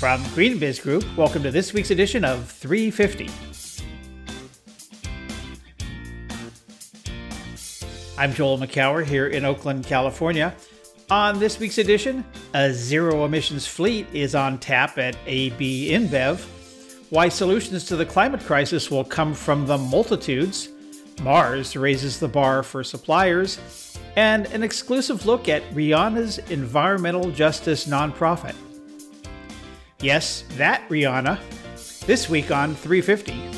From GreenBiz Group, welcome to this week's edition of 350. I'm Joel Makower here in Oakland, California. On this week's edition, a zero emissions fleet is on tap at AB InBev. Why solutions to the climate crisis will come from the multitudes. Mars raises the bar for suppliers. And an exclusive look at Rihanna's environmental justice nonprofit. Yes, that Rihanna. This week on 350.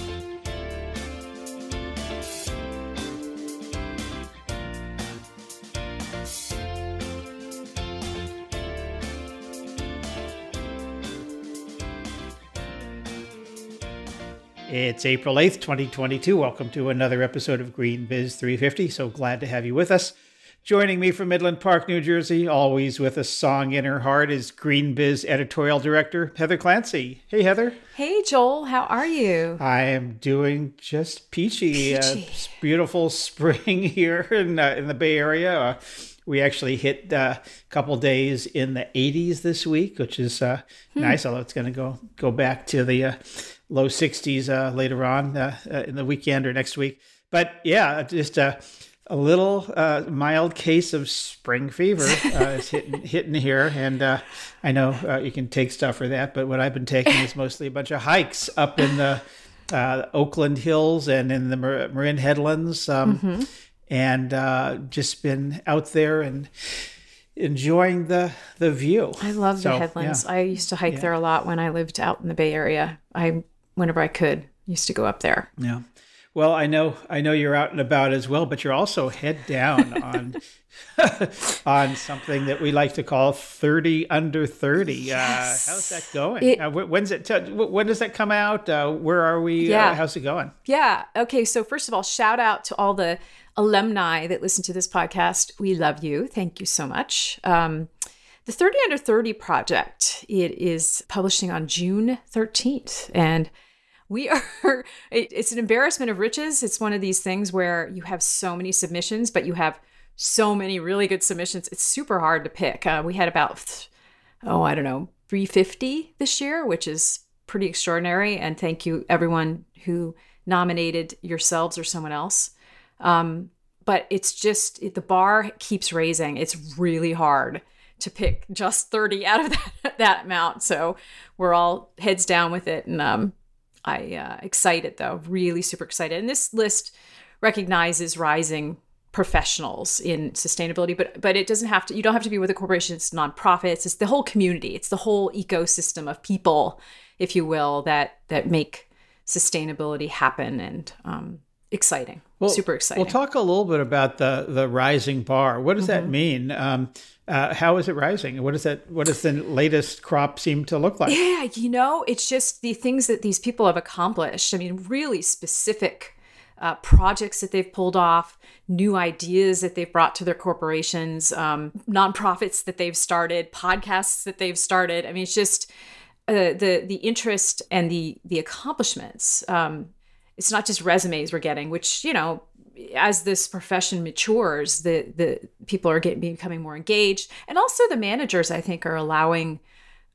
It's April 8th, 2022. Welcome to another episode of Green Biz 350. So glad to have you with us. Joining me from Midland Park, New Jersey, always with a song in her heart, is Green Biz editorial director Heather Clancy. Hey, Heather. Hey, Joel. How are you? I am doing just peachy. Uh, Peachy. Uh, beautiful spring here in uh, in the Bay Area. Uh, we actually hit uh, a couple days in the 80s this week, which is uh, Hmm. nice. Although it's going to go go back to the uh, low 60s uh, later on uh, uh, in the weekend or next week. But yeah, just uh, a little uh, mild case of spring fever uh, is hitting hitting here, and uh, I know uh, you can take stuff for that. But what I've been taking is mostly a bunch of hikes up in the uh, Oakland Hills and in the Mar- Marin Headlands, um, and uh, just been out there and enjoying the the view. I love So, the headlands. yeah. I used to hike there a lot when I lived out in the Bay Area. I, whenever I could, used to go up there. Yeah. Well, I know I know you're out and about as well, but you're also head down on on something that we like to call 30 under 30. Yes. Uh, how's that going? It- uh, when's it t- when does that come out? Uh, where are we? Yeah. Uh, how's it going? Yeah. Okay. So, first of all, shout out to all the alumni that listen to this podcast. We love you. Thank you so much. Um, the 30 Under 30 project, it is publishing on June 13th. And we are, it, it's an embarrassment of riches. It's one of these things where you have so many submissions, but you have so many really good submissions. It's super hard to pick. Uh, we had about, oh, I don't know, 350 this year, which is pretty extraordinary. And thank you, everyone who nominated yourselves or someone else. Um, but it's just the bar keeps raising. It's really hard to pick just 30 out of that, that amount. So we're all heads down with it. And um, I uh, excited though, really super excited. And this list recognizes rising professionals in sustainability, but but it doesn't have to. You don't have to be with a corporation. It's nonprofits. It's the whole community. It's the whole ecosystem of people, if you will, that that make sustainability happen and um, exciting. super exciting. We'll talk a little bit about the the rising bar. What does Mm-hmm. that mean? Um, uh, how is it rising? What does that? What does the latest crop seem to look like? Yeah, you know, it's just the things that these people have accomplished. I mean, really specific uh, projects that they've pulled off, new ideas that they've brought to their corporations, um, nonprofits that they've started, podcasts that they've started. I mean, it's just uh, the the interest and the the accomplishments. Um, it's not just resumes we're getting, which you know, as this profession matures, the the people are getting becoming more engaged, and also the managers, I think, are allowing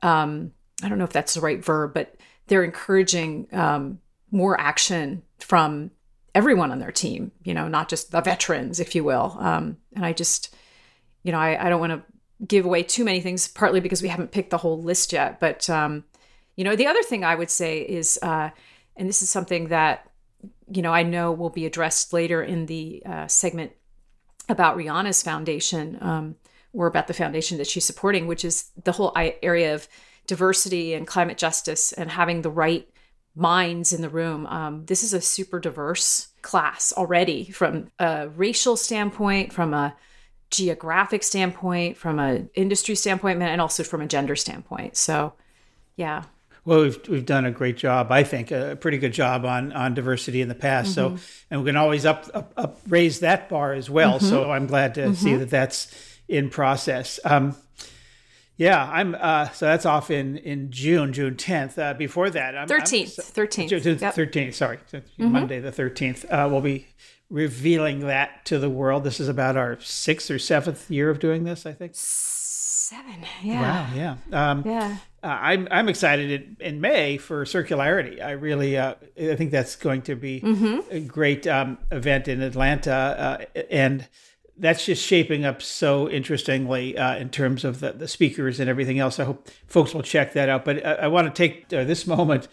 um, I don't know if that's the right verb, but they're encouraging um, more action from everyone on their team, you know, not just the veterans, if you will. Um, and I just, you know, I, I don't want to give away too many things, partly because we haven't picked the whole list yet. But, um, you know, the other thing I would say is, uh, and this is something that, you know, I know will be addressed later in the uh, segment about Rihanna's foundation um, or about the foundation that she's supporting, which is the whole area of diversity and climate justice and having the right minds in the room. Um, this is a super diverse class already from a racial standpoint, from a geographic standpoint, from an industry standpoint, and also from a gender standpoint. So, yeah. Well, we've we've done a great job, I think, a pretty good job on on diversity in the past. Mm-hmm. So, and we can always up, up up raise that bar as well. Mm-hmm. So, I'm glad to see that that's in process. Um, yeah, I'm. Uh, so that's off in in June, June 10th. Uh, before that, I'm, I'm- 13th. 13th. June Yep. Mm-hmm. 13th. Sorry, So Monday the 13th. Uh, we'll be revealing that to the world. This is about our sixth or seventh year of doing this, I think. Seven. Yeah. Wow. Yeah. Um, Yeah. uh, I'm I'm excited in, in May for circularity. I really uh, I think that's going to be a great um, event in Atlanta, uh, and that's just shaping up so interestingly uh, in terms of the, the speakers and everything else. I hope folks will check that out. But I, I want to take uh, this moment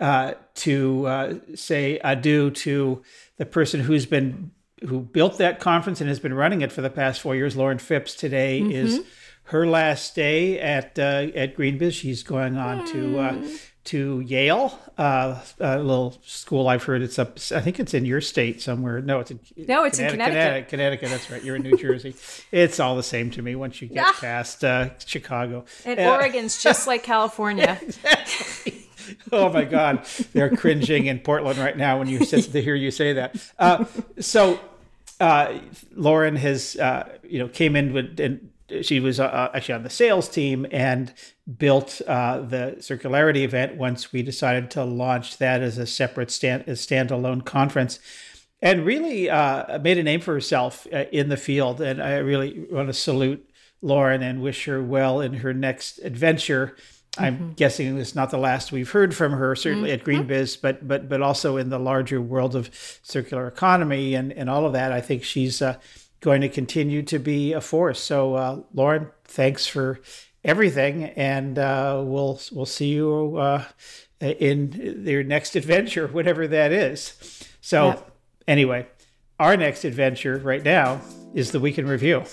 uh, to uh, say adieu to the person who's been who built that conference and has been running it for the past four years. Lauren Phipps today is her last day at uh, at GreenBiz. She's going on to uh, to Yale, uh, a little school I've heard it's up. I think it's in your state somewhere. No, it's in No, it's in Connecticut. Connecticut. Connecticut. That's right. You're in New Jersey. It's all the same to me once you get Yeah. past uh, Chicago. And Uh, Oregon's just like California. oh my God, they're cringing in Portland right now when you sit to hear you say that. Uh, so, uh, Lauren has, uh, you know, came in with, and she was uh, actually on the sales team and built uh, the circularity event once we decided to launch that as a separate stand, a standalone conference. And really uh, made a name for herself uh, in the field. And I really want to salute Lauren and wish her well in her next adventure. I'm guessing it's not the last we've heard from her, certainly at GreenBiz, but but but also in the larger world of circular economy and and all of that. I think she's uh, going to continue to be a force. So, uh, Lauren, thanks for everything, and uh, we'll we'll see you uh, in your next adventure, whatever that is. So, anyway, our next adventure right now is the week in review.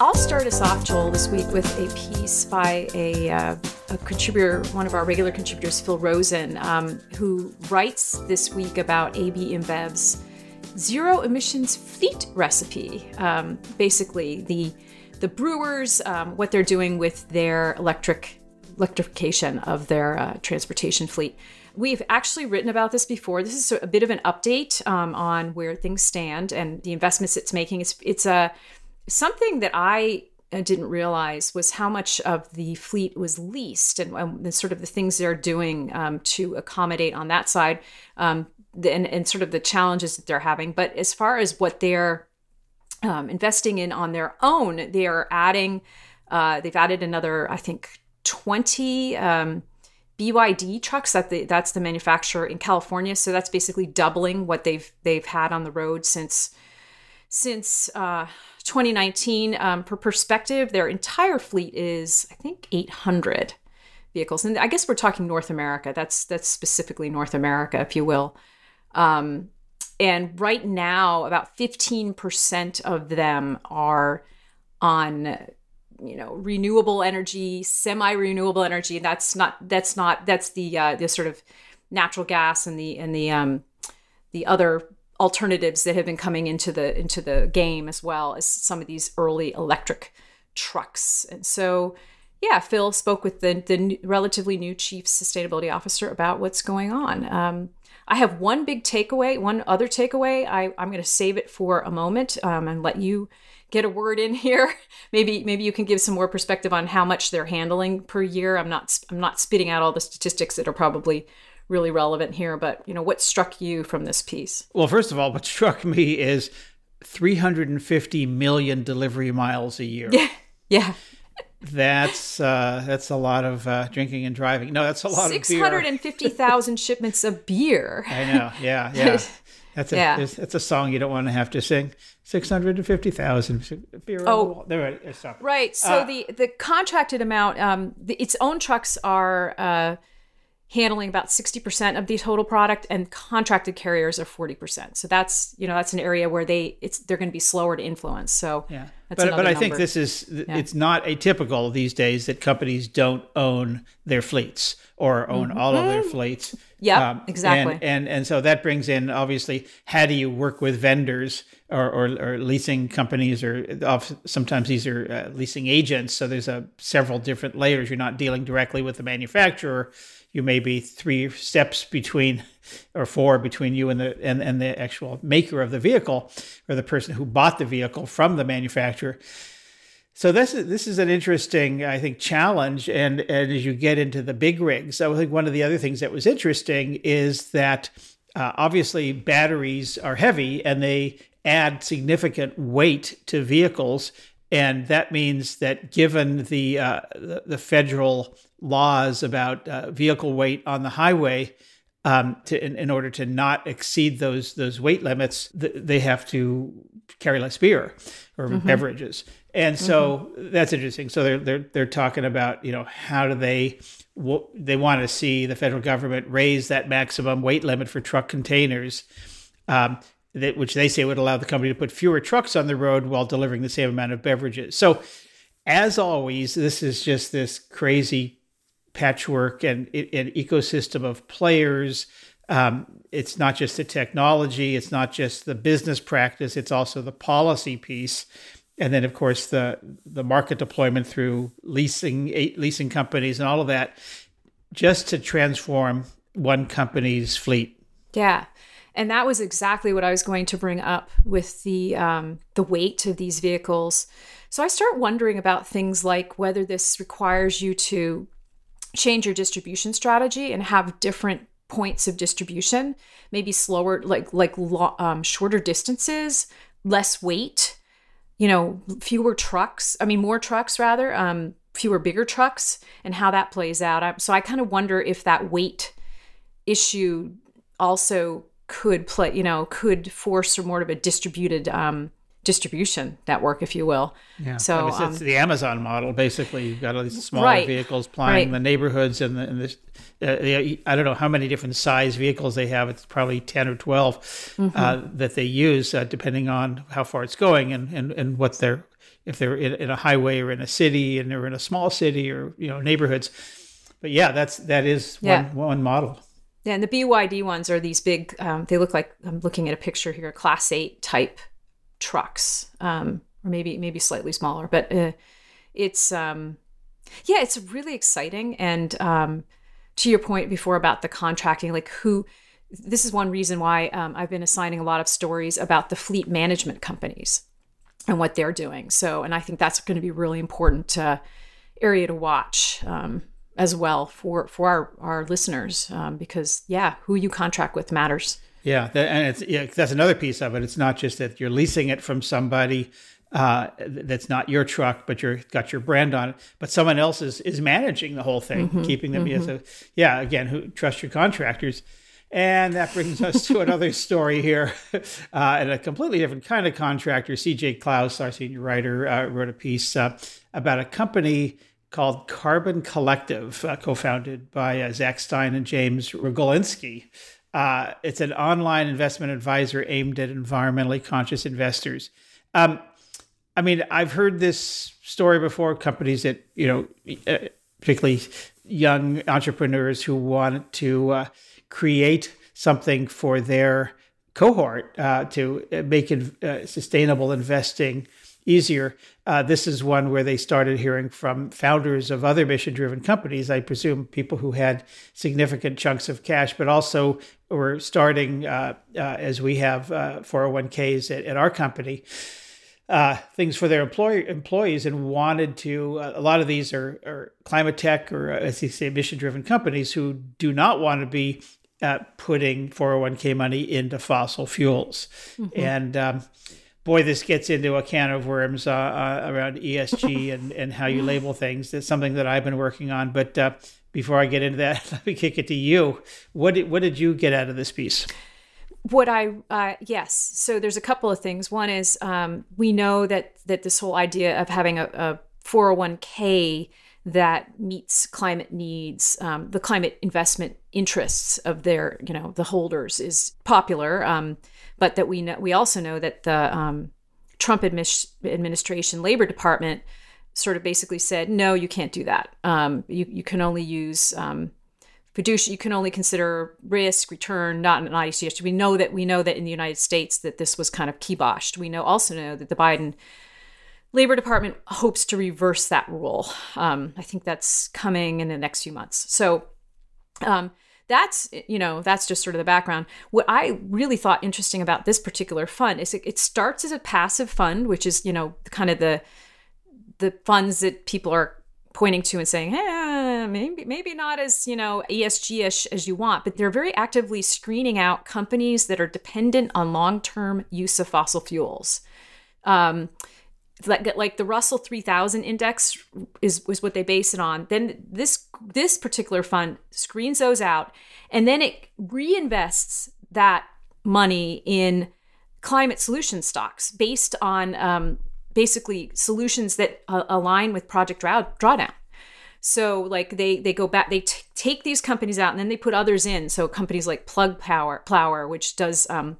I'll start us off, Joel, this week with a piece by a, uh, a contributor, one of our regular contributors, Phil Rosen, um, who writes this week about AB InBev's zero emissions fleet recipe. Um, basically, the the brewers, um, what they're doing with their electric electrification of their uh, transportation fleet. We've actually written about this before. This is a bit of an update um, on where things stand and the investments it's making. It's it's a something that I uh, didn't realize was how much of the fleet was leased and, um, the sort of the things they're doing um, to accommodate on that side um, and, and sort of the challenges that they're having. But as far as what they're um, investing in on their own, they are adding, uh, they've added another, I think, 20 um, BYD trucks. That the, that's the manufacturer in California. So that's basically doubling what they've they've had on the road since since uh, 2019. Um, for perspective, their entire fleet is, I think, 800 vehicles, and I guess we're talking North America. That's that's specifically North America, if you will. Um, and right now, about 15% of them are on you know renewable energy semi-renewable energy that's not that's not that's the uh the sort of natural gas and the and the um the other alternatives that have been coming into the into the game as well as some of these early electric trucks and so yeah phil spoke with the the relatively new chief sustainability officer about what's going on um I have one big takeaway, one other takeaway. I, I'm going to save it for a moment um, and let you get a word in here. Maybe maybe you can give some more perspective on how much they're handling per year. I'm not I'm not spitting out all the statistics that are probably really relevant here, but you know what struck you from this piece? Well, first of all, what struck me is 350 million delivery miles a year. Yeah, Yeah. That's uh, that's a lot of uh, drinking and driving. No, that's a lot six of beer. hundred and fifty thousand shipments of beer. I know. Yeah, yeah. That's a Yeah. that's a song you don't want to have to sing. Six hundred and fifty thousand beer. Oh. There. it is. Stop. Right. So the the contracted amount, um, the, its own trucks are uh, handling about sixty percent of the total product, and contracted carriers are forty percent. So that's you know that's an area where they it's they're going to be slower to influence. So Yeah, but but I think this is it's not atypical these days that companies don't own their fleets or own all of their fleets. Mm-hmm. Um, exactly. And, and and so that brings in obviously how do you work with vendors or or, or leasing companies or sometimes these are uh, leasing agents. So there's a several different layers. You're not dealing directly with the manufacturer. You may be three steps between or four between you and the and, and the actual maker of the vehicle or the person who bought the vehicle from the manufacturer. So this is this is an interesting, I think, challenge. And and as you get into the big rigs, I think one of the other things that was interesting is that uh, obviously batteries are heavy and they add significant weight to vehicles. And that means that given the, uh, the, the, federal laws about uh, vehicle weight on the highway, um, to, in, in, order to not exceed those those weight limits, th- they have to carry less beer or mm-hmm. beverages. And so mm-hmm. that's interesting. So they're they're they're talking about you know how do they they want to see the federal government raise that maximum weight limit for truck containers, um, that which they say would allow the company to put fewer trucks on the road while delivering the same amount of beverages. So, as always, this is just this crazy patchwork and an ecosystem of players. Um, it's not just the technology, it's not just the business practice, it's also the policy piece. And then of course the the market deployment through leasing leasing companies and all of that just to transform one company's fleet. Yeah. And that was exactly what i was going to bring up with the um, the weight of these vehicles. So i start wondering about things like whether this requires you to change your distribution strategy and have different points of distribution maybe slower like like um, shorter distances less weight you know, fewer trucks, I mean, more trucks rather, um, fewer bigger trucks, and how that plays out. So I kind of wonder if that weight issue also could play, you know, could force or more of a distributed um, distribution network, if you will. Yeah. So I mean, it's, um, the Amazon model. Basically, you've got all these smaller right, vehicles plying right. the neighborhoods and the, and the uh, I don't know how many different size vehicles they have. It's probably ten or 12 uh, mm-hmm. uh, that they use, uh, depending on how far it's going and and, and what they're if they're in, in a highway or in a city and they're in a small city or you know neighborhoods. But yeah, that's that is yeah. one one model. Yeah, and the BYD ones are these big. Um, they look like I'm looking at a picture here, Class Eight type trucks, um, or maybe maybe slightly smaller. But uh, it's um, yeah, it's really exciting. And um, to your point before about the contracting, like who. This is one reason why um, I've been assigning a lot of stories about the fleet management companies and what they're doing. So, and I think that's going to be really important uh, area to watch um, as well for for our our listeners um, because yeah, who you contract with matters. Yeah, that, and it's yeah, that's another piece of it. It's not just that you're leasing it from somebody uh, that's not your truck, but you're got your brand on it, but someone else is is managing the whole thing, mm-hmm, keeping them. Mm-hmm. Yeah, again, who trust your contractors. And that brings us to another story here, uh, and a completely different kind of contractor. CJ Klaus, our senior writer, uh, wrote a piece uh, about a company called Carbon Collective, uh, co-founded by uh, Zach Stein and James Rogolinski. Uh, it's an online investment advisor aimed at environmentally conscious investors. Um, I mean, I've heard this story before. Companies that you know, uh, particularly young entrepreneurs who want to uh, create something for their cohort uh, to make uh, sustainable investing easier. Uh, this is one where they started hearing from founders of other mission driven companies. I presume people who had significant chunks of cash, but also were starting, uh, uh, as we have 401ks uh, at, at, our company. Uh, things for their employer, employees and wanted to. Uh, a lot of these are, are climate tech or, as you say, mission driven companies who do not want to be putting 401k money into fossil fuels. Mm-hmm. And um, boy, this gets into a can of worms uh, uh, around ESG and, and how you label things. That's something that I've been working on. But uh, before I get into that, let me kick it to you. What did, what did you get out of this piece? What I uh, yes, so there's a couple of things. One is um, we know that that this whole idea of having a, a 401k that meets climate needs, um, the climate investment interests of their, you know, the holders is popular. Um, but that we know we also know that the um, Trump administration Labor Department sort of basically said, no, you can't do that. Um, you you can only use um, fiduciary. You can only consider risk return, not an ICS. We know that we know that in the United States that this was kind of kiboshed. We know also know that the Biden Labor Department hopes to reverse that rule. Um, I think that's coming in the next few months. So. Um, that's you know that's just sort of the background what i really thought interesting about this particular fund is it, it starts as a passive fund which is you know kind of the the funds that people are pointing to and saying, eh, maybe maybe not as you know ESG-ish as you want, but they're very actively screening out companies that are dependent on long-term use of fossil fuels. Um, like, like the Russell 3000 index is was what they base it on. Then this this particular fund screens those out, and then it reinvests that money in climate solution stocks based on um, basically solutions that uh, align with Project Draw- Drawdown. So like they they go back they t- take these companies out and then they put others in. So companies like Plug Power Plower, which does um,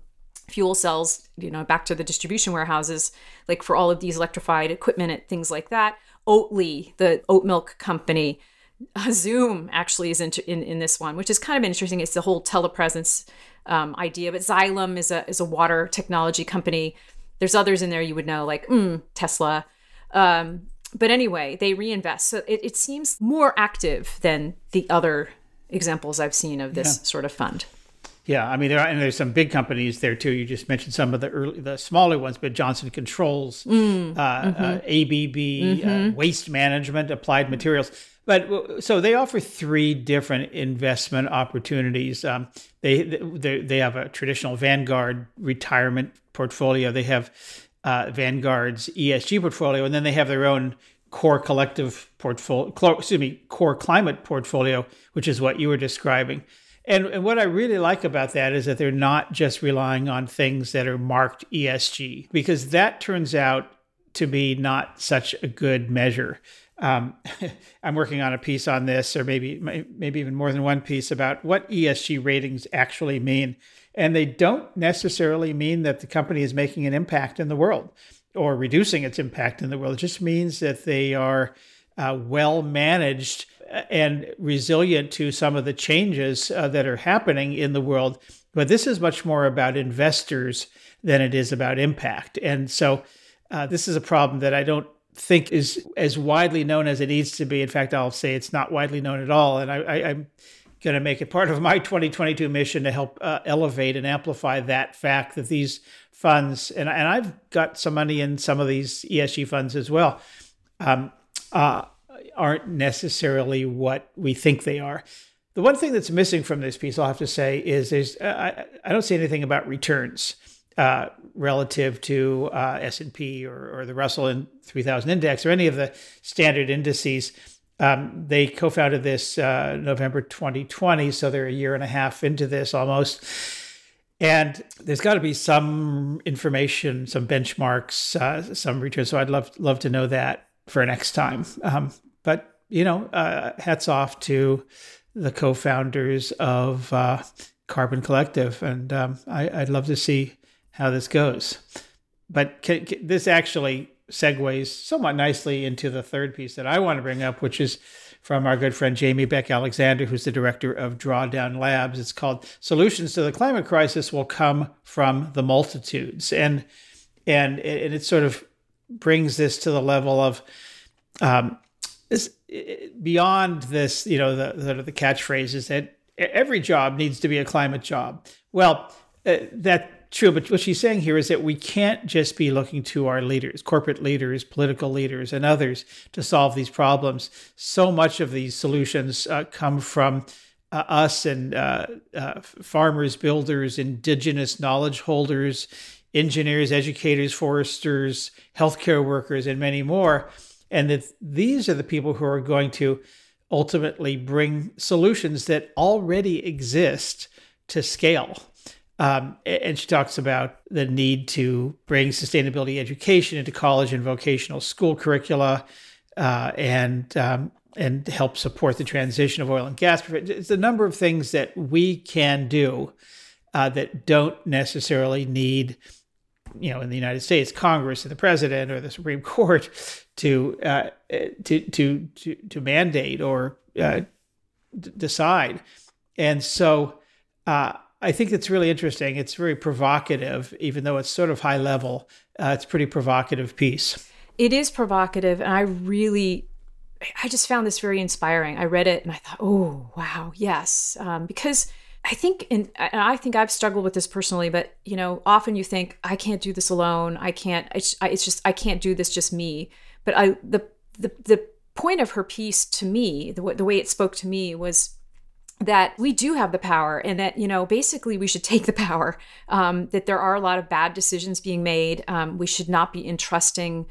fuel cells, you know, back to the distribution warehouses, like for all of these electrified equipment and things like that. Oatly, the oat milk company, Zoom actually is in, in, in this one, which is kind of interesting. It's the whole telepresence um, idea. But Xylem is a is a water technology company. There's others in there you would know, like mm, Tesla. Um, but anyway, they reinvest. So it, it seems more active than the other examples I've seen of this yeah. sort of fund. Yeah, I mean, there are, and there's some big companies there too. You just mentioned some of the early, the smaller ones, but Johnson Controls, mm, uh, mm-hmm. uh, ABB, uh, mm-hmm. uh, Waste Management, Applied Materials. But so they offer three different investment opportunities. Um, they, they they have a traditional Vanguard retirement portfolio. They have uh, Vanguard's ESG portfolio, and then they have their own core collective portfolio. Excuse me, core climate portfolio, which is what you were describing. And, and what I really like about that is that they're not just relying on things that are marked ESG, because that turns out to be not such a good measure. Um, I'm working on a piece on this, or maybe maybe even more than one piece about what ESG ratings actually mean, and they don't necessarily mean that the company is making an impact in the world or reducing its impact in the world. It just means that they are uh, well managed and resilient to some of the changes uh, that are happening in the world. But this is much more about investors than it is about impact. And so uh, this is a problem that I don't think is as widely known as it needs to be. In fact, I'll say it's not widely known at all. And I, am going to make it part of my 2022 mission to help uh, elevate and amplify that fact that these funds, and, and I've got some money in some of these ESG funds as well. Um, uh, aren't necessarily what we think they are. The one thing that's missing from this piece, I'll have to say, is there's I, I don't see anything about returns uh, relative to uh, S and P or, or the Russell 3000 index or any of the standard indices. Um, they co-founded this uh, November 2020, so they're a year and a half into this almost. And there's got to be some information, some benchmarks, uh, some returns. So I'd love love to know that for next time. Um, but you know, uh, hats off to the co-founders of uh, Carbon Collective, and um, I, would love to see how this goes. But this actually segues somewhat nicely into the third piece that I want to bring up, which is from our good friend Jamie Beck Alexander, who's the director of Drawdown Labs. It's called "Solutions to the Climate Crisis Will Come from the Multitudes," and and it, it sort of brings this to the level of um, this beyond this, you know, the the, the that every job needs to be a climate job. Well, uh, that's true, but what she's saying here is that we can't just be looking to our leaders, corporate leaders, political leaders, and others to solve these problems. So much of these solutions uh, come from uh, us and uh, uh farmers, builders, indigenous knowledge holders, engineers, educators, foresters, healthcare workers, and many more and that these are the people who are going to ultimately bring solutions that already exist to scale. Um, and she talks about the need to bring sustainability education into college and vocational school curricula, uh, and um, and help support the transition of oil and gas. It's a number of things that we can do uh, that don't necessarily need you know, in the United States, Congress and the president or the Supreme Court to uh, to, to to to mandate or uh, d- decide. And so uh, I think it's really interesting. It's very provocative, even though it's sort of high level. Uh, it's pretty provocative piece. It is provocative, and I really, I just found this very inspiring. I read it and I thought, oh wow, yes, um, because I think, and I think I've struggled with this personally, but you know, often you think I can't do this alone. I can't. It's, it's just I can't do this just me. But I the the the point of her piece to me, the, the way it spoke to me was that we do have the power and that you know basically we should take the power um, that there are a lot of bad decisions being made um, we should not be entrusting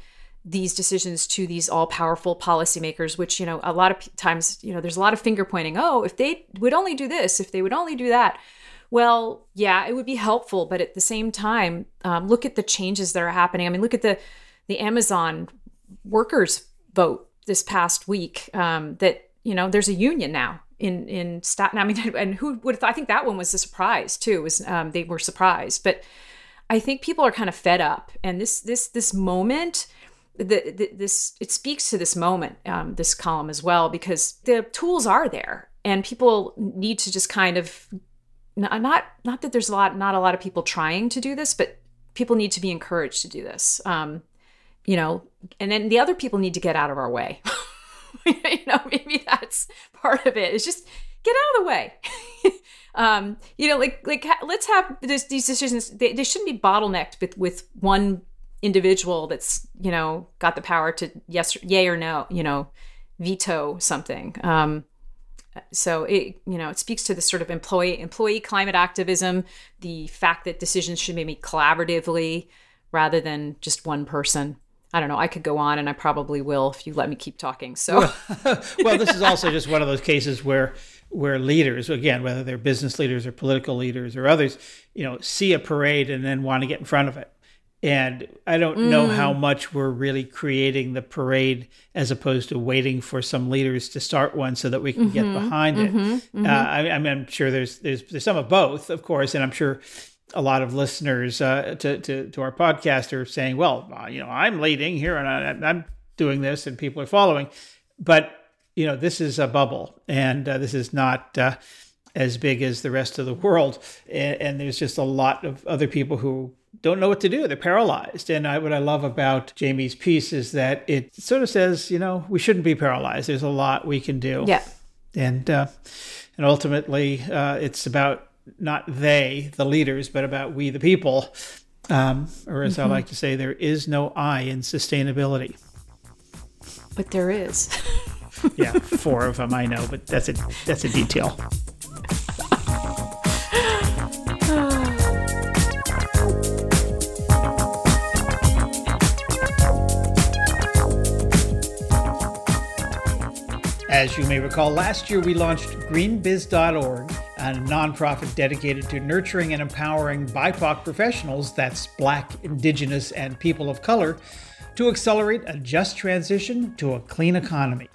these decisions to these all-powerful policymakers which you know a lot of times you know there's a lot of finger pointing oh if they would only do this if they would only do that well yeah it would be helpful but at the same time um, look at the changes that are happening i mean look at the the amazon workers vote this past week um, that you know there's a union now in in Staten. I mean, and who would have, I think that one was a surprise too. Was um, they were surprised, but I think people are kind of fed up, and this this this moment. The, the, this it speaks to this moment um, this column as well because the tools are there and people need to just kind of not not that there's a lot not a lot of people trying to do this but people need to be encouraged to do this um, you know and then the other people need to get out of our way you know, maybe that's part of it. It's just get out of the way. um, you know, like like let's have this, these decisions. They, they shouldn't be bottlenecked with with one individual that's you know got the power to yes, yay or no. You know, veto something. Um, so it you know it speaks to the sort of employee employee climate activism, the fact that decisions should be made collaboratively rather than just one person. I don't know. I could go on, and I probably will if you let me keep talking. So, well, this is also just one of those cases where where leaders, again, whether they're business leaders or political leaders or others, you know, see a parade and then want to get in front of it. And I don't mm. know how much we're really creating the parade as opposed to waiting for some leaders to start one so that we can mm-hmm, get behind mm-hmm, it. Mm-hmm. Uh, I, I mean, I'm sure there's, there's there's some of both, of course, and I'm sure a lot of listeners uh, to, to, to our podcast are saying, well, uh, you know, I'm leading here and I, am doing this and people are following. But, you know, this is a bubble and uh, this is not uh, as big as the rest of the world. And, and, there's just a lot of other people who don't know what to do. They're paralyzed. And I, what I love about Jamie's piece is that it sort of says, you know, we shouldn't be paralyzed. There's a lot we can do. Yeah. And, uh, and ultimately, uh, it's about not they, the leaders, but about we, the people. Um, or as mm-hmm. I like to say, there is no I in sustainability. But there is. yeah, four of them I know, but that's a that's a detail. As you may recall, last year we launched greenbiz.org, a nonprofit dedicated to nurturing and empowering BIPOC professionals, that's Black, Indigenous, and people of color, to accelerate a just transition to a clean economy.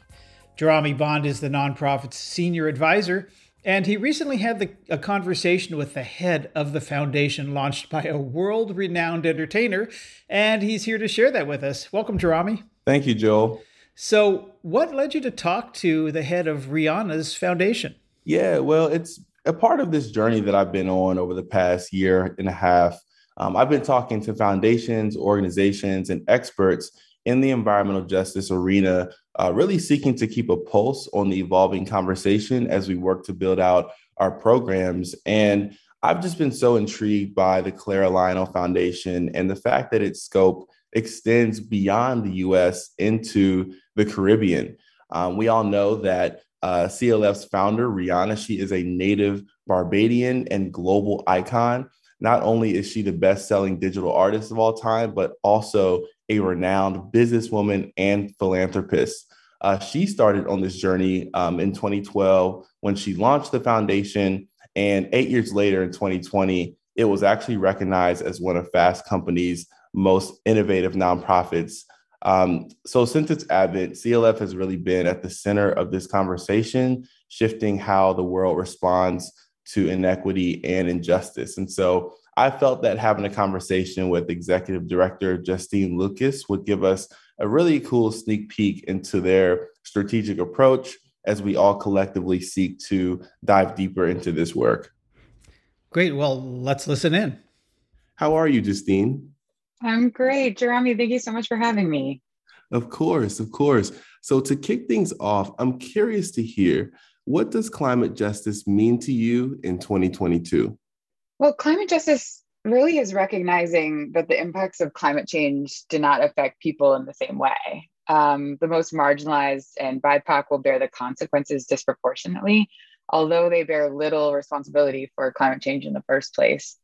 Jarami Bond is the nonprofit's senior advisor, and he recently had the, a conversation with the head of the foundation launched by a world renowned entertainer, and he's here to share that with us. Welcome, Jarami. Thank you, Joel. So, what led you to talk to the head of Rihanna's foundation? Yeah, well, it's a part of this journey that I've been on over the past year and a half. Um, I've been talking to foundations, organizations, and experts in the environmental justice arena, uh, really seeking to keep a pulse on the evolving conversation as we work to build out our programs. And I've just been so intrigued by the Clara Lionel Foundation and the fact that its scope extends beyond the US into the Caribbean. Um, we all know that uh, CLF's founder, Rihanna, she is a native Barbadian and global icon. Not only is she the best selling digital artist of all time, but also a renowned businesswoman and philanthropist. Uh, she started on this journey um, in 2012 when she launched the foundation. And eight years later in 2020, it was actually recognized as one of Fast Company's most innovative nonprofits. Um, so, since its advent, CLF has really been at the center of this conversation, shifting how the world responds to inequity and injustice. And so, I felt that having a conversation with Executive Director Justine Lucas would give us a really cool sneak peek into their strategic approach as we all collectively seek to dive deeper into this work. Great. Well, let's listen in. How are you, Justine? I'm great. Jeremy, thank you so much for having me. Of course, of course. So to kick things off, I'm curious to hear what does climate justice mean to you in 2022? Well, climate justice really is recognizing that the impacts of climate change do not affect people in the same way. um, the most marginalized and BIPOC will bear the consequences disproportionately, although they bear little responsibility for climate change in the first place.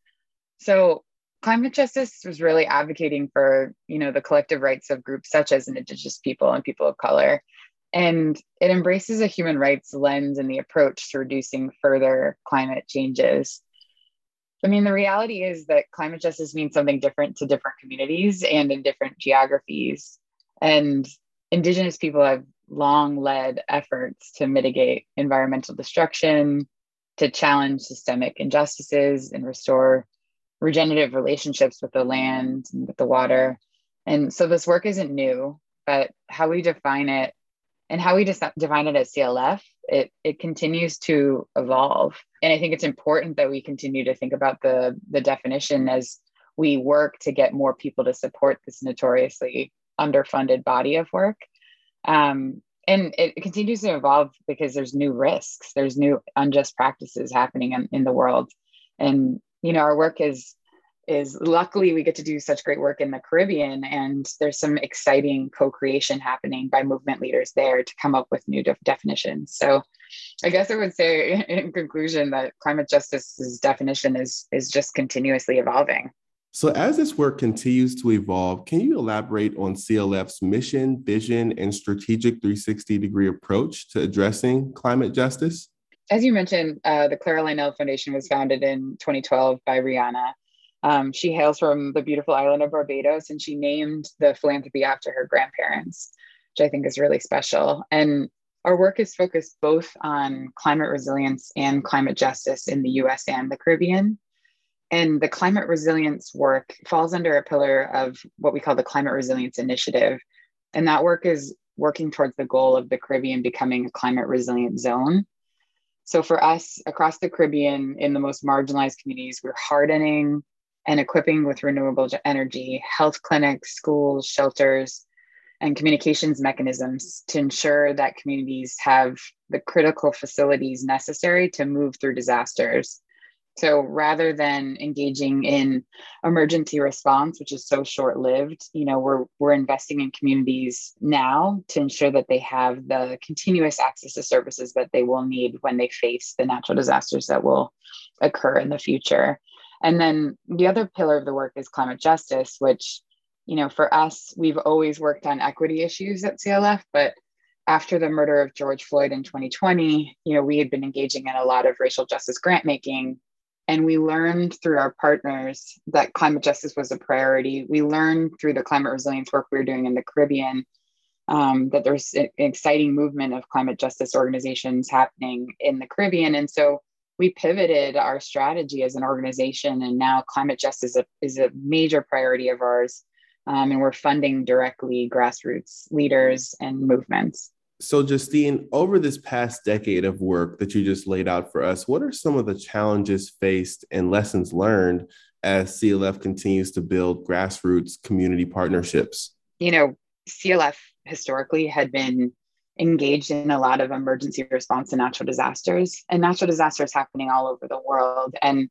So climate justice was really advocating for, you know, the collective rights of groups such as indigenous people and people of color. And it embraces a human rights lens in the approach to reducing further climate changes. I mean, the reality is that climate justice means something different to different communities and in different geographies. And Indigenous people have long led efforts to mitigate environmental destruction, to challenge systemic injustices, and restore regenerative relationships with the land and with the water. And so this work isn't new, but how we define it and how we define it as CLF, it, it continues to evolve. And I think it's important that we continue to think about the, the definition as we work to get more people to support this notoriously underfunded body of work. Um, and it continues to evolve because there's new risks, there's new unjust practices happening in, in the world. And, you know, our work is is luckily we get to do such great work in the Caribbean, and there's some exciting co-creation happening by movement leaders there to come up with new de- definitions. So, I guess I would say, in conclusion, that climate justice's definition is is just continuously evolving. So, as this work continues to evolve, can you elaborate on CLF's mission, vision, and strategic 360 degree approach to addressing climate justice? As you mentioned, uh, the Clara Lionel Foundation was founded in 2012 by Rihanna. Um, she hails from the beautiful island of Barbados, and she named the philanthropy after her grandparents, which I think is really special. And our work is focused both on climate resilience and climate justice in the US and the Caribbean. And the climate resilience work falls under a pillar of what we call the Climate Resilience Initiative. And that work is working towards the goal of the Caribbean becoming a climate resilient zone. So, for us across the Caribbean, in the most marginalized communities, we're hardening and equipping with renewable energy health clinics, schools, shelters, and communications mechanisms to ensure that communities have the critical facilities necessary to move through disasters so rather than engaging in emergency response, which is so short-lived, you know, we're we're investing in communities now to ensure that they have the continuous access to services that they will need when they face the natural disasters that will occur in the future. And then the other pillar of the work is climate justice, which, you know, for us, we've always worked on equity issues at CLF, but after the murder of George Floyd in 2020, you know, we had been engaging in a lot of racial justice grant making and we learned through our partners that climate justice was a priority. We learned through the climate resilience work we were doing in the Caribbean um, that there's an exciting movement of climate justice organizations happening in the Caribbean. And so we pivoted our strategy as an organization, and now climate justice is a, is a major priority of ours. Um, and we're funding directly grassroots leaders and movements. So, Justine, over this past decade of work that you just laid out for us, what are some of the challenges faced and lessons learned as CLF continues to build grassroots community partnerships? You know, CLF historically had been engaged in a lot of emergency response to natural disasters, and natural disasters happening all over the world. And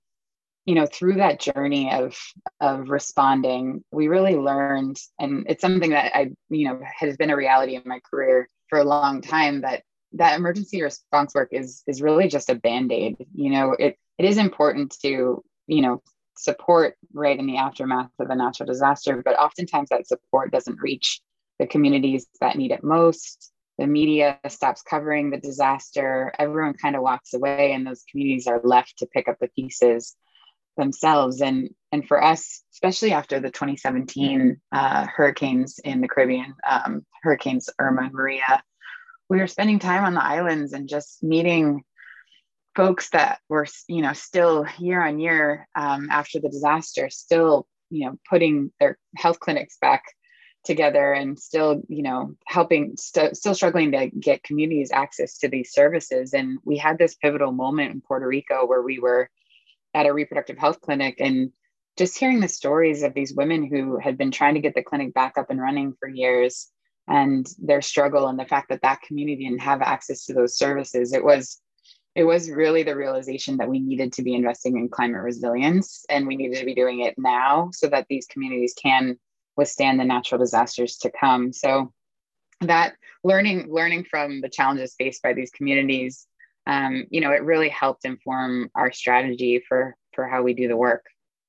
you know, through that journey of of responding, we really learned, and it's something that I, you know, has been a reality in my career for a long time that that emergency response work is is really just a band-aid. You know it it is important to you know support right in the aftermath of a natural disaster but oftentimes that support doesn't reach the communities that need it most. The media stops covering the disaster. Everyone kind of walks away and those communities are left to pick up the pieces themselves. And and for us especially after the 2017 uh, hurricanes in the caribbean um, hurricanes irma and maria we were spending time on the islands and just meeting folks that were you know still year on year um, after the disaster still you know putting their health clinics back together and still you know helping st- still struggling to get communities access to these services. And we had this pivotal moment in puerto rico where we were at a reproductive health clinic and just hearing the stories of these women who had been trying to get the clinic back up and running for years and their struggle and the fact that that community didn't have access to those services it was it was really the realization that we needed to be investing in climate resilience and we needed to be doing it now so that these communities can withstand the natural disasters to come. So that learning learning from the challenges faced by these communities um, you know it really helped inform our strategy for for how we do the work.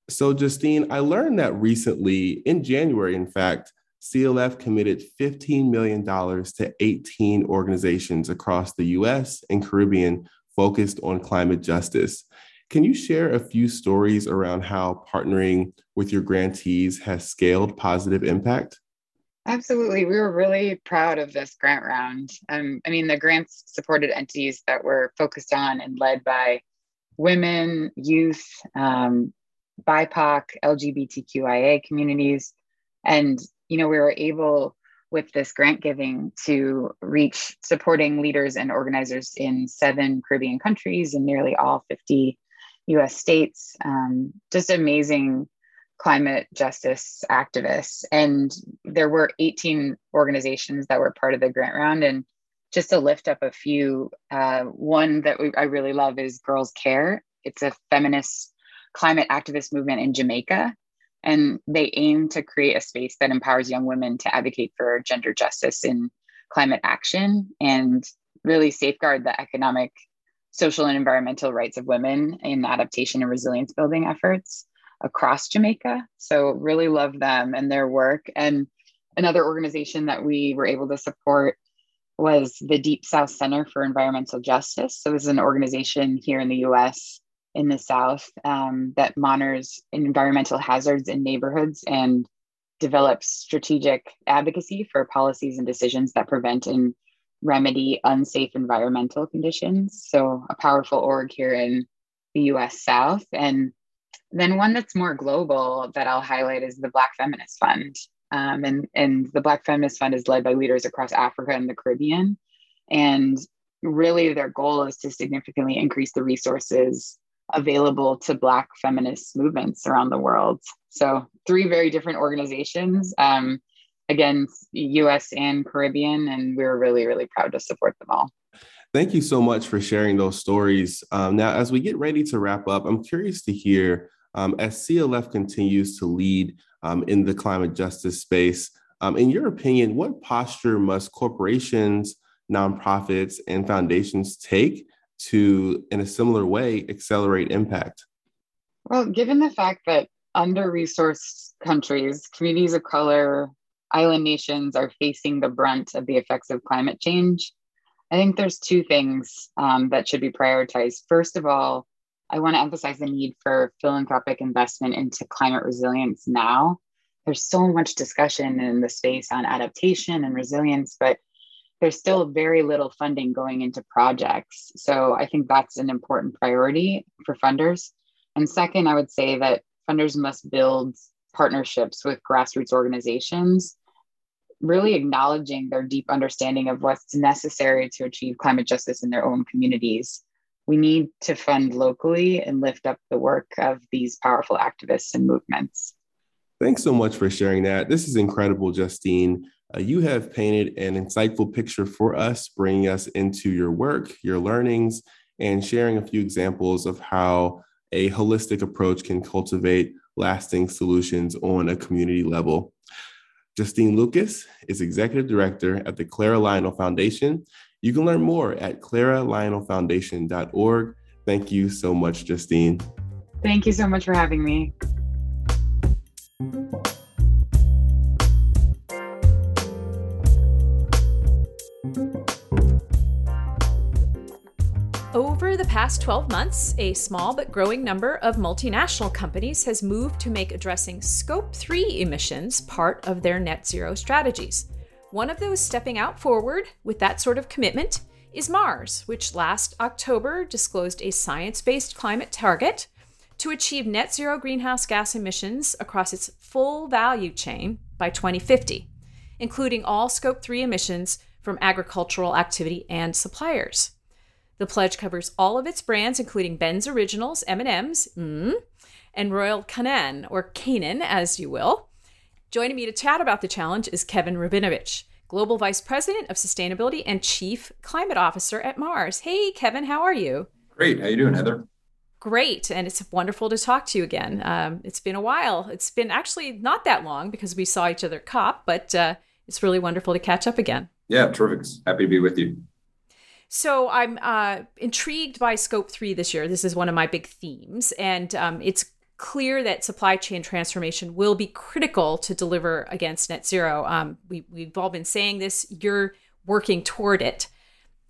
So justine i learned that recently in january in fact clf committed $15 million to 18 organizations across the us and caribbean focused on climate justice. Can you share a few stories around how partnering with your grantees has scaled positive impact Absolutely. We were really proud of this grant round. Um, I mean, the grants supported entities that were focused on and led by women, youth, um, BIPOC, LGBTQIA communities. And, you know, we were able with this grant giving to reach supporting leaders and organizers in seven Caribbean countries and nearly all 50 US states. Um, just amazing climate justice activists. And there were 18 organizations that were part of the grant round. And just to lift up a few, uh, one that we, I really love is Girls Care. It's a feminist climate activist movement in Jamaica. And they aim to create a space that empowers young women to advocate for gender justice in climate action and really safeguard the economic, social, and environmental rights of women in adaptation and resilience building efforts across Jamaica. So really love them and their work. And another organization that we were able to support was the Deep South Center for Environmental Justice. So it was an organization here in the US in the South um, that monitors environmental hazards in neighborhoods and develops strategic advocacy for policies and decisions that prevent and remedy unsafe environmental conditions. So a powerful org here in the US South. And then one that's more global that I'll highlight is the Black Feminist Fund. Um, and, and the Black Feminist Fund is led by leaders across Africa and the Caribbean. And really, their goal is to significantly increase the resources available to Black feminist movements around the world. So, three very different organizations, um, again, US and Caribbean, and we're really, really proud to support them all. Thank you so much for sharing those stories. Um, now, as we get ready to wrap up, I'm curious to hear um, as CLF continues to lead um, in the climate justice space, um, in your opinion, what posture must corporations, nonprofits, and foundations take to, in a similar way, accelerate impact? Well, given the fact that under resourced countries, communities of color, island nations are facing the brunt of the effects of climate change, I think there's two things um, that should be prioritized. First of all, I want to emphasize the need for philanthropic investment into climate resilience now. There's so much discussion in the space on adaptation and resilience, but there's still very little funding going into projects. So I think that's an important priority for funders. And second, I would say that funders must build partnerships with grassroots organizations, really acknowledging their deep understanding of what's necessary to achieve climate justice in their own communities we need to fund locally and lift up the work of these powerful activists and movements. Thanks so much for sharing that. This is incredible, Justine. Uh, you have painted an insightful picture for us, bringing us into your work, your learnings, and sharing a few examples of how a holistic approach can cultivate lasting solutions on a community level. Justine Lucas is Executive Director at the Clara Lionel Foundation you can learn more at claralionelfoundation.org. Thank you so much, Justine. Thank you so much for having me. Over the past 12 months, a small but growing number of multinational companies has moved to make addressing Scope 3 emissions part of their net zero strategies. One of those stepping out forward with that sort of commitment is Mars, which last October disclosed a science based climate target to achieve net zero greenhouse gas emissions across its full value chain by 2050, including all Scope 3 emissions from agricultural activity and suppliers. The pledge covers all of its brands, including Ben's Originals, M&M's, mm, and Royal Canin, or Canaan, as you will, Joining me to chat about the challenge is Kevin Rabinovitch, Global Vice President of Sustainability and Chief Climate Officer at Mars. Hey, Kevin, how are you? Great. How you doing, Heather? Great, and it's wonderful to talk to you again. Um, it's been a while. It's been actually not that long because we saw each other COP, but uh, it's really wonderful to catch up again. Yeah, terrific. Happy to be with you. So I'm uh, intrigued by Scope 3 this year. This is one of my big themes. And um, it's clear that supply chain transformation will be critical to deliver against net zero. Um, we, we've all been saying this, you're working toward it.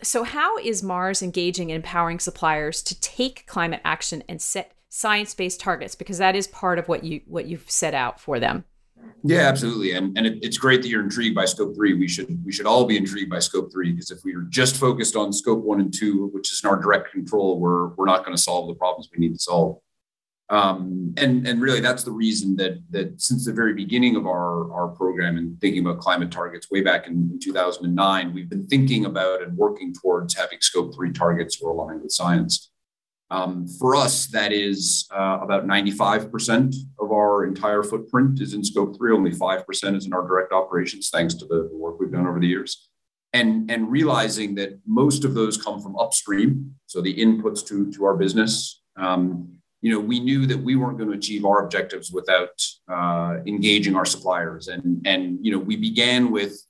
So, how is Mars engaging and empowering suppliers to take climate action and set science-based targets? Because that is part of what you what you've set out for them. Yeah, absolutely, and and it, it's great that you're intrigued by scope three. We should we should all be intrigued by scope three because if we are just focused on scope one and two, which is in our direct control, we're we're not going to solve the problems we need to solve. Um, and and really, that's the reason that that since the very beginning of our our program and thinking about climate targets way back in, in 2009, we've been thinking about and working towards having scope three targets or aligned with science. Um, for us, that is uh, about 95% of our entire footprint is in scope three. Only 5% is in our direct operations, thanks to the work we've done over the years. And, and realizing that most of those come from upstream, so the inputs to, to our business. Um, you know, we knew that we weren't going to achieve our objectives without uh, engaging our suppliers. And, and, you know, we began with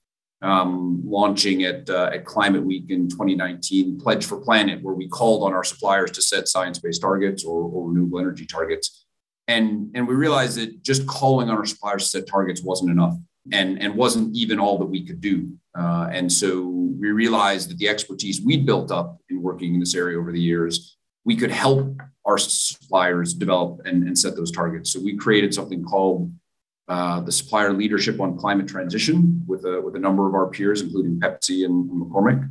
um, launching at, uh, at Climate Week in 2019, Pledge for Planet, where we called on our suppliers to set science-based targets or, or renewable energy targets. And, and we realized that just calling on our suppliers to set targets wasn't enough and, and wasn't even all that we could do. Uh, and so we realized that the expertise we'd built up in working in this area over the years, we could help our suppliers develop and, and set those targets. So we created something called uh, the supplier leadership on climate transition with a, with a number of our peers, including Pepsi and, McCormick.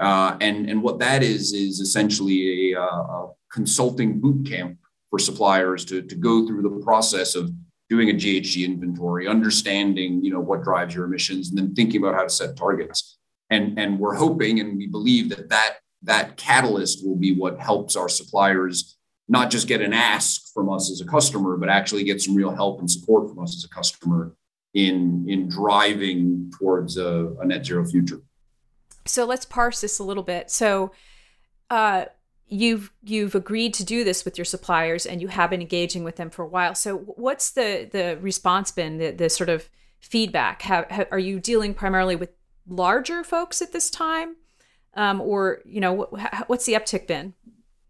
Uh, and, and what that is, is essentially a, a, consulting boot camp for suppliers to, to go through the process of doing a GHG inventory, understanding you know, what drives your emissions, and then thinking about how to set targets. And, and we're hoping and we believe that, that that catalyst will be what helps our suppliers not just get an ask from us as a customer, but actually get some real help and support from us as a customer in in driving towards a, a net zero future. So let's parse this a little bit. So uh, you've you've agreed to do this with your suppliers, and you have been engaging with them for a while. So what's the the response been? The, the sort of feedback? Are you dealing primarily with larger folks at this time, um, or you know what, what's the uptick been?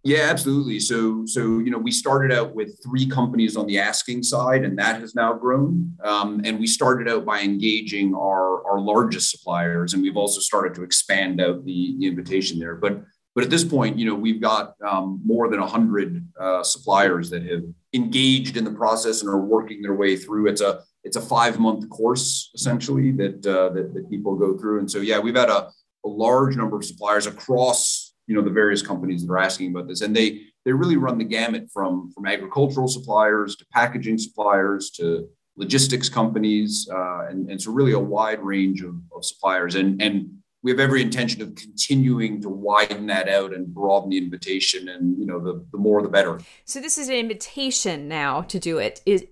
Yeah, absolutely. So, so you know, we started out with three companies on the asking side, and that has now grown. Um, and we started out by engaging our our largest suppliers, and we've also started to expand out the, the invitation there. But but at this point, you know, we've got um, more than hundred uh, suppliers that have engaged in the process and are working their way through. It's a it's a five month course essentially that, uh, that that people go through, and so yeah, we've had a, a large number of suppliers across you know the various companies that are asking about this. And they they really run the gamut from from agricultural suppliers to packaging suppliers to logistics companies uh, and, and so really a wide range of, of suppliers. And and we have every intention of continuing to widen that out and broaden the invitation and you know the, the more the better. So this is an invitation now to do it. Is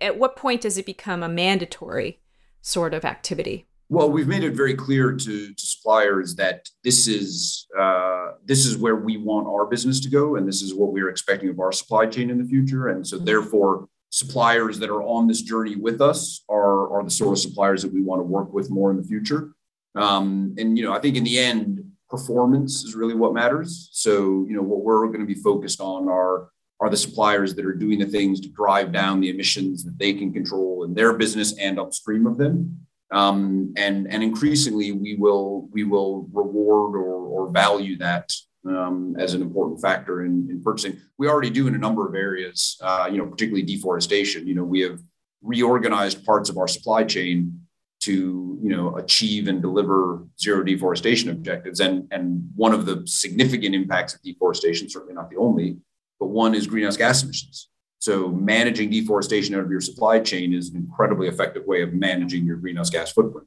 at what point does it become a mandatory sort of activity well, we've made it very clear to, to suppliers that this is uh, this is where we want our business to go, and this is what we're expecting of our supply chain in the future. And so, therefore, suppliers that are on this journey with us are are the sort of suppliers that we want to work with more in the future. Um, and you know, I think in the end, performance is really what matters. So, you know, what we're going to be focused on are are the suppliers that are doing the things to drive down the emissions that they can control in their business and upstream of them. Um, and and increasingly we will we will reward or, or value that um, as an important factor in, in purchasing. We already do in a number of areas, uh, you know, particularly deforestation. You know, we have reorganized parts of our supply chain to you know achieve and deliver zero deforestation objectives. And and one of the significant impacts of deforestation, certainly not the only, but one is greenhouse gas emissions. So managing deforestation out of your supply chain is an incredibly effective way of managing your greenhouse gas footprint.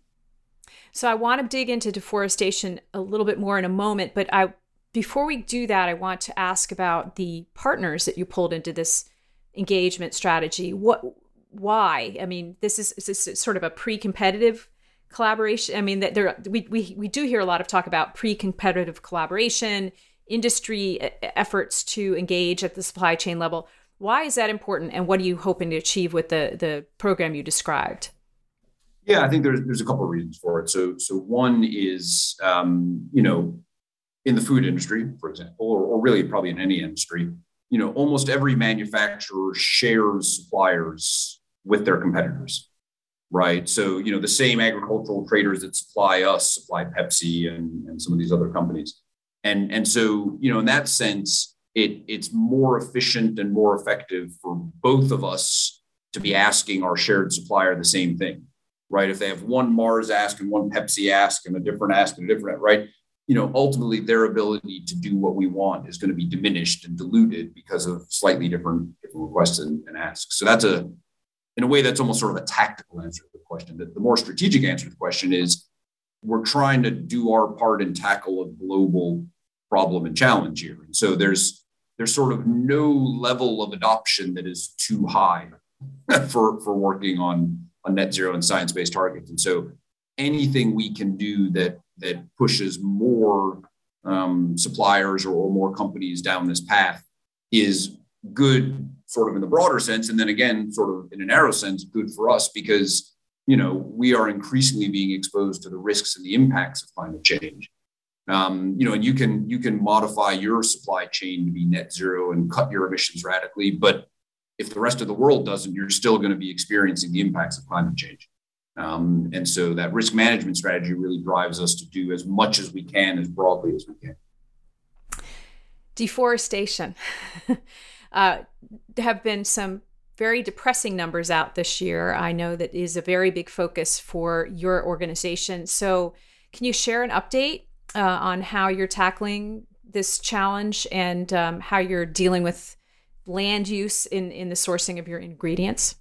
So I want to dig into deforestation a little bit more in a moment, but I before we do that, I want to ask about the partners that you pulled into this engagement strategy. What why? I mean, this is, this is sort of a pre-competitive collaboration. I mean, that there we, we we do hear a lot of talk about pre-competitive collaboration, industry efforts to engage at the supply chain level. Why is that important, and what are you hoping to achieve with the the program you described? Yeah, I think there's there's a couple of reasons for it. So so one is um, you know in the food industry, for example, or, or really probably in any industry, you know almost every manufacturer shares suppliers with their competitors, right? So you know the same agricultural traders that supply us supply Pepsi and, and some of these other companies, and and so you know in that sense it it's more efficient and more effective for both of us to be asking our shared supplier the same thing right? If they have one Mars ask and one Pepsi ask and a different ask and a different, right? You know, ultimately their ability to do what we want is going to be diminished and diluted because of slightly different, different requests and, and asks. So that's a, in a way, that's almost sort of a tactical answer to the question. That the more strategic answer to the question is, we're trying to do our part and tackle a global problem and challenge here. And so there's there's sort of no level of adoption that is too high for for working on on net zero and science based targets. And so anything we can do that that pushes more um, suppliers or, or more companies down this path is good sort of in the broader sense and then again sort of in a narrow sense good for us because you know we are increasingly being exposed to the risks and the impacts of climate change um, you know and you can you can modify your supply chain to be net zero and cut your emissions radically but if the rest of the world doesn't, you're still going to be experiencing the impacts of climate change. Um, and so that risk management strategy really drives us to do as much as we can, as broadly as we can. Deforestation. uh, have been some very depressing numbers out this year. I know that is a very big focus for your organization. So, can you share an update uh, on how you're tackling this challenge and um, how you're dealing with land use in in the sourcing of your ingredients?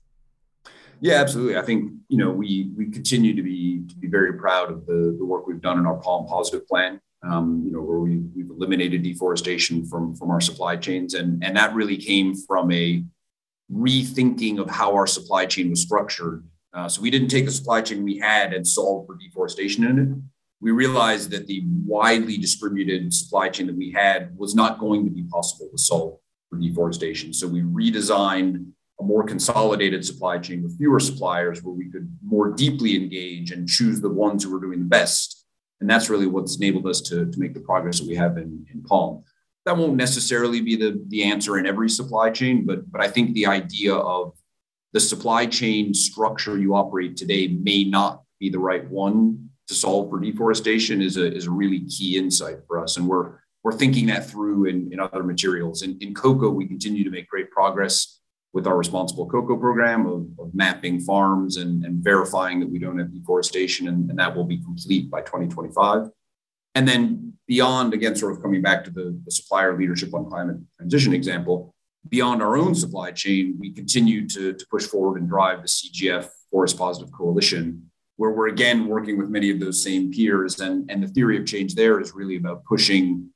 Yeah, absolutely. I think you know we we continue to be to be very proud of the the work we've done in our Palm Positive plan. Um, you know, where we we've eliminated deforestation from from our supply chains, and and that really came from a rethinking of how our supply chain was structured. Uh, so we didn't take the supply chain we had and solve for deforestation in it. We realized that the widely distributed supply chain that we had was not going to be possible to solve for deforestation. So we redesigned a more consolidated supply chain with fewer suppliers where we could more deeply engage and choose the ones who were doing the best. And that's really what's enabled us to, to make the progress that we have in, in Palm. That won't necessarily be the, the answer in every supply chain, but, but I think the idea of the supply chain structure you operate today may not be the right one to solve for deforestation is a, is a really key insight for us. And we're, we're thinking that through in, in other materials. In, in cocoa, we continue to make great progress with our responsible cocoa program of, of mapping farms and, and, verifying that we don't have deforestation, and, and, that will be complete by 2025. And then beyond, again, sort of coming back to the, the supplier leadership on climate transition example, beyond our own supply chain, we continue to, to push forward and drive the CGF Forest Positive Coalition, where we're again working with many of those same peers. And, and the theory of change there is really about pushing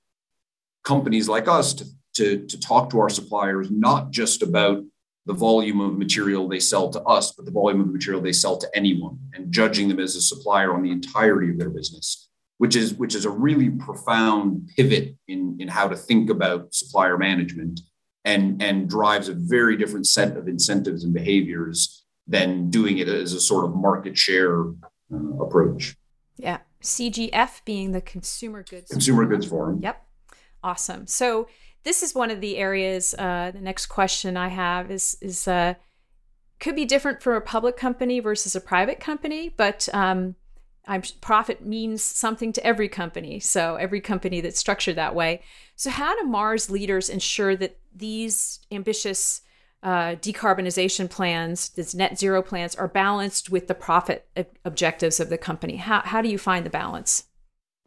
companies like us to, to, to talk to our suppliers, not just about the volume of material they sell to us, but the volume of material they sell to anyone and judging them as a supplier on the entirety of their business, which is, which is a really profound pivot in, in how to think about supplier management and, and drives a very different set of incentives and behaviors than doing it as a sort of market share uh, approach. Yeah. CGF being the Consumer Goods Consumer Goods Forum. Yep. Awesome. So this is one of the areas. Uh, the next question I have is is uh, could be different for a public company versus a private company, but um, I'm profit means something to every company. So every company that's structured that way. So how do Mars leaders ensure that these ambitious uh, decarbonization plans, these net zero plans, are balanced with the profit objectives of the company? How how do you find the balance?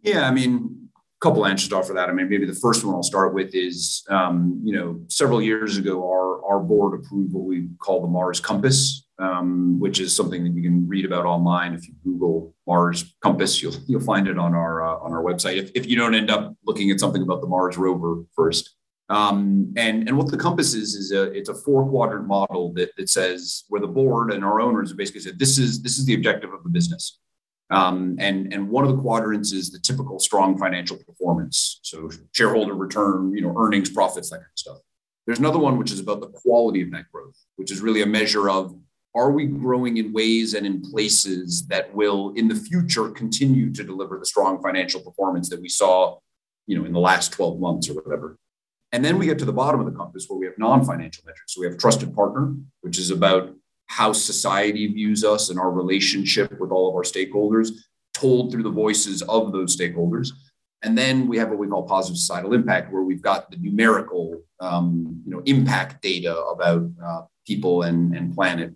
Yeah, I mean, a couple answers to offer that. I mean, maybe the first one I'll start with is, um, you know, several years ago, our, our board approved what we call the Mars Compass, um, which is something that you can read about online. If you Google Mars Compass, you'll you'll find it on our uh, on our website. If, if you don't end up looking at something about the Mars rover first. Um, and and what the compass is is a it's a four quadrant model that that says where the board and our owners basically said this is this is the objective of the business um, and, and one of the quadrants is the typical strong financial performance. So shareholder return, you know, earnings, profits, that kind of stuff. There's another one which is about the quality of that growth, which is really a measure of are we growing in ways and in places that will in the future continue to deliver the strong financial performance that we saw you know in the last 12 months or whatever and then we get to the bottom of the compass where we have non-financial metrics. So we have trusted partner which is about how society views us and our relationship with all of our stakeholders told through the voices of those stakeholders. And then we have what we call positive societal impact where we've got the numerical um, you know impact data about uh, people and, and planet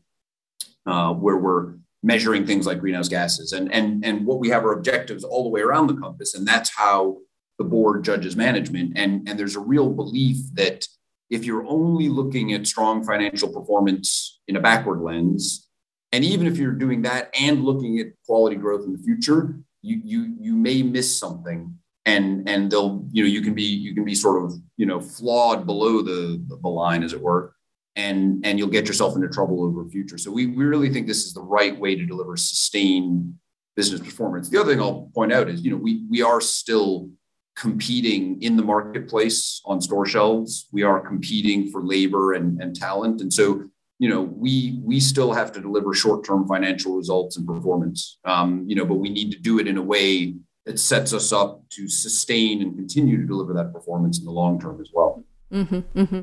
uh, where we're measuring things like greenhouse gases. And and and what we have are objectives all the way around the compass. And that's how the board judges management and and there's a real belief that if you're only looking at strong financial performance in a backward lens and even if you're doing that and looking at quality growth in the future you you you may miss something and and they'll you know you can be you can be sort of you know flawed below the the line as it were and and you'll get yourself into trouble over future. So we, we really think this is the right way to deliver sustained business performance. The other thing I'll point out is, you know, we we are still competing in the marketplace on store shelves. We are competing for labor and, and talent. And so, you know, we we still have to deliver short-term financial results and performance. Um, you know, but we need to do it in a way that sets us up to sustain and continue to deliver that performance in the long term as well. Mm-hmm, mm-hmm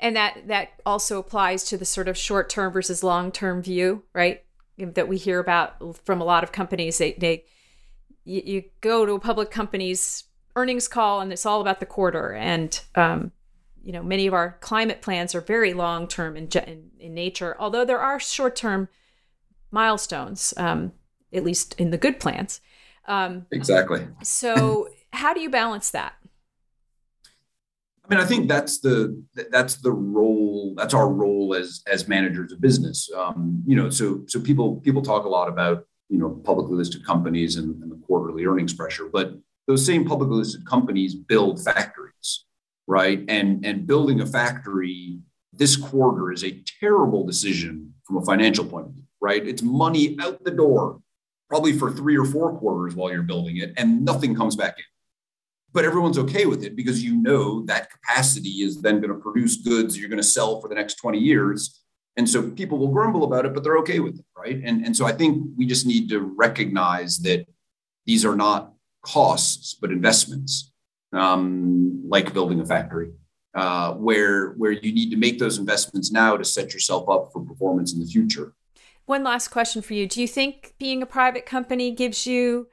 and that that also applies to the sort of short term versus long term view right that we hear about from a lot of companies they, they you, you, go to public company's earnings call and it's all about the quarter and um, you know many of our climate plans are very long term in, in, in, nature although there are short term milestones um, at least in the good plans um, exactly so how do you balance that I mean, I think that's the that's the role. That's our role as as managers of business. Um, you know, so so people people talk a lot about you know publicly listed companies and, and the quarterly earnings pressure, but those same publicly listed companies build factories, right? And and building a factory this quarter is a terrible decision from a financial point of view, right? It's money out the door, probably for three or four quarters while you're building it, and nothing comes back in but everyone's okay with it because you know that capacity is then going to produce goods you're going to sell for the next 20 years and so people will grumble about it but they're okay with it right and, and so i think we just need to recognize that these are not costs but investments um, like building a factory uh, where where you need to make those investments now to set yourself up for performance in the future one last question for you do you think being a private company gives you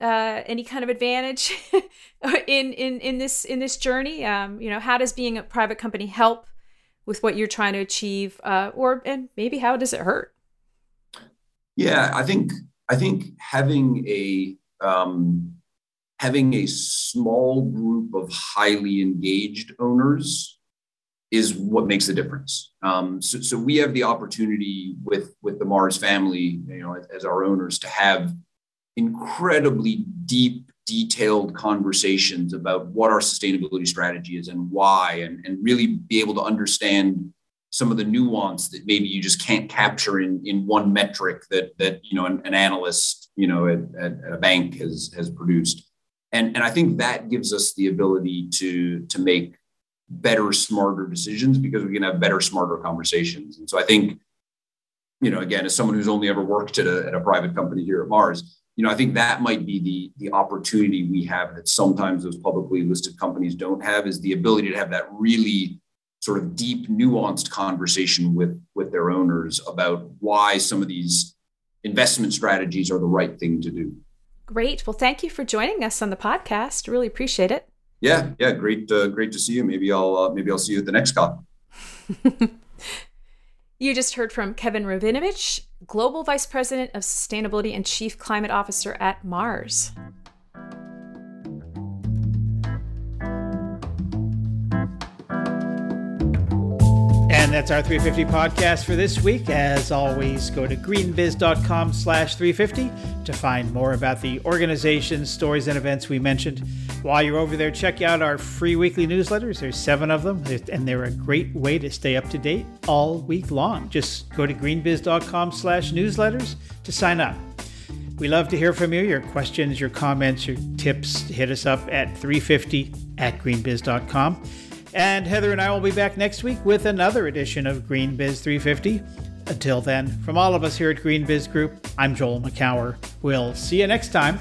uh, any kind of advantage in in in this in this journey? Um, you know, how does being a private company help with what you're trying to achieve, uh, or and maybe how does it hurt? Yeah, I think I think having a um, having a small group of highly engaged owners is what makes the difference. Um, so, so we have the opportunity with with the Mars family, you know, as, as our owners, to have incredibly deep, detailed conversations about what our sustainability strategy is and why, and, and really be able to understand some of the nuance that maybe you just can't capture in, in one metric that that you know an, an analyst you know at, at, a bank has has produced. And and i think that gives us the ability to to make better smarter decisions because we can have better smarter conversations. And so i think you know again as someone who's only ever worked at a, at a private company here at mars you know, I think that might be the the opportunity we have that sometimes those publicly listed companies don't have is the ability to have that really sort of deep, nuanced conversation with with their owners about why some of these investment strategies are the right thing to do. Great. Well, thank you for joining us on the podcast. Really appreciate it. Yeah, yeah, great, uh, great to see you. Maybe I'll uh, maybe I'll see you at the next call. You just heard from Kevin Rabinovitch, Global Vice President of Sustainability and Chief Climate Officer at Mars. And that's our 350 podcast for this week. As always, go to greenbiz.com slash 350 to find more about the organizations, stories, and events we mentioned. While you're over there, check out our free weekly newsletters. There's seven of them, and they're a great way to stay up to date all week long. Just go to greenbiz.com slash newsletters to sign up. We love to hear from you, your questions, your comments, your tips. Hit us up at 350 at greenbiz.com. And Heather and I will be back next week with another edition of Green Biz 350. Until then, from all of us here at Green Biz Group, I'm Joel Makower. We'll see you next time